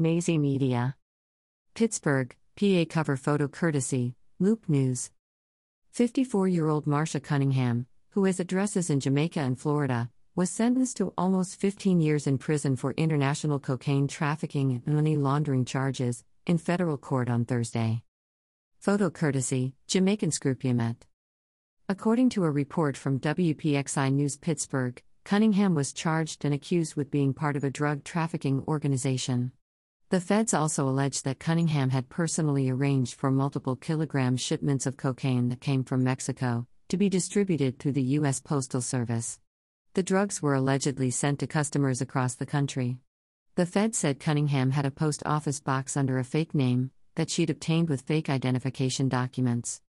Nazi Media. Pittsburgh, PA cover photo courtesy, Loop News. 54 year old Marsha Cunningham, who has addresses in Jamaica and Florida, was sentenced to almost 15 years in prison for international cocaine trafficking and money laundering charges in federal court on Thursday. Photo courtesy, Jamaican Scrupumet. According to a report from WPXI News Pittsburgh, Cunningham was charged and accused with being part of a drug trafficking organization. The feds also alleged that Cunningham had personally arranged for multiple kilogram shipments of cocaine that came from Mexico to be distributed through the U.S. Postal Service. The drugs were allegedly sent to customers across the country. The Fed said Cunningham had a post office box under a fake name that she'd obtained with fake identification documents.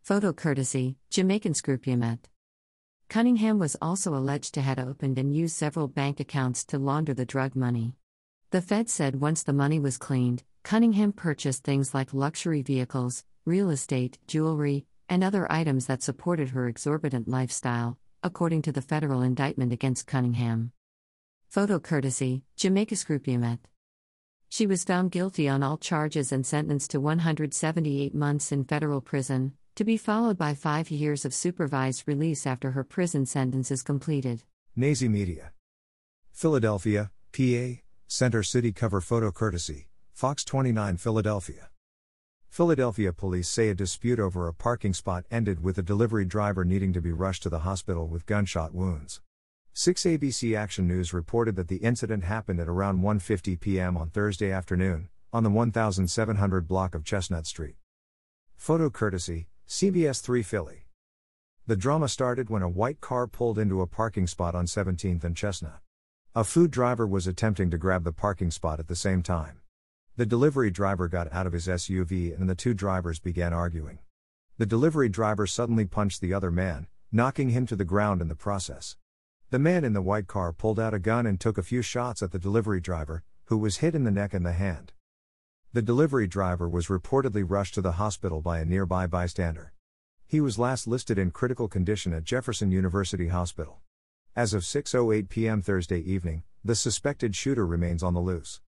Photo courtesy Jamaican Scrupumet. Cunningham was also alleged to have opened and used several bank accounts to launder the drug money. The Fed said once the money was cleaned, Cunningham purchased things like luxury vehicles, real estate, jewelry, and other items that supported her exorbitant lifestyle, according to the federal indictment against Cunningham. Photo courtesy Jamaica Scrupumet. She was found guilty on all charges and sentenced to 178 months in federal prison, to be followed by five years of supervised release after her prison sentence is completed. Nazi Media. Philadelphia, PA, Center City cover photo courtesy, Fox 29 Philadelphia. Philadelphia police say a dispute over a parking spot ended with a delivery driver needing to be rushed to the hospital with gunshot wounds. 6 ABC Action News reported that the incident happened at around 1:50 p.m. on Thursday afternoon on the 1700 block of Chestnut Street. Photo courtesy CBS 3 Philly. The drama started when a white car pulled into a parking spot on 17th and Chestnut. A food driver was attempting to grab the parking spot at the same time. The delivery driver got out of his SUV and the two drivers began arguing. The delivery driver suddenly punched the other man, knocking him to the ground in the process. The man in the white car pulled out a gun and took a few shots at the delivery driver, who was hit in the neck and the hand. The delivery driver was reportedly rushed to the hospital by a nearby bystander. He was last listed in critical condition at Jefferson University Hospital. As of 6:08 p.m. Thursday evening, the suspected shooter remains on the loose.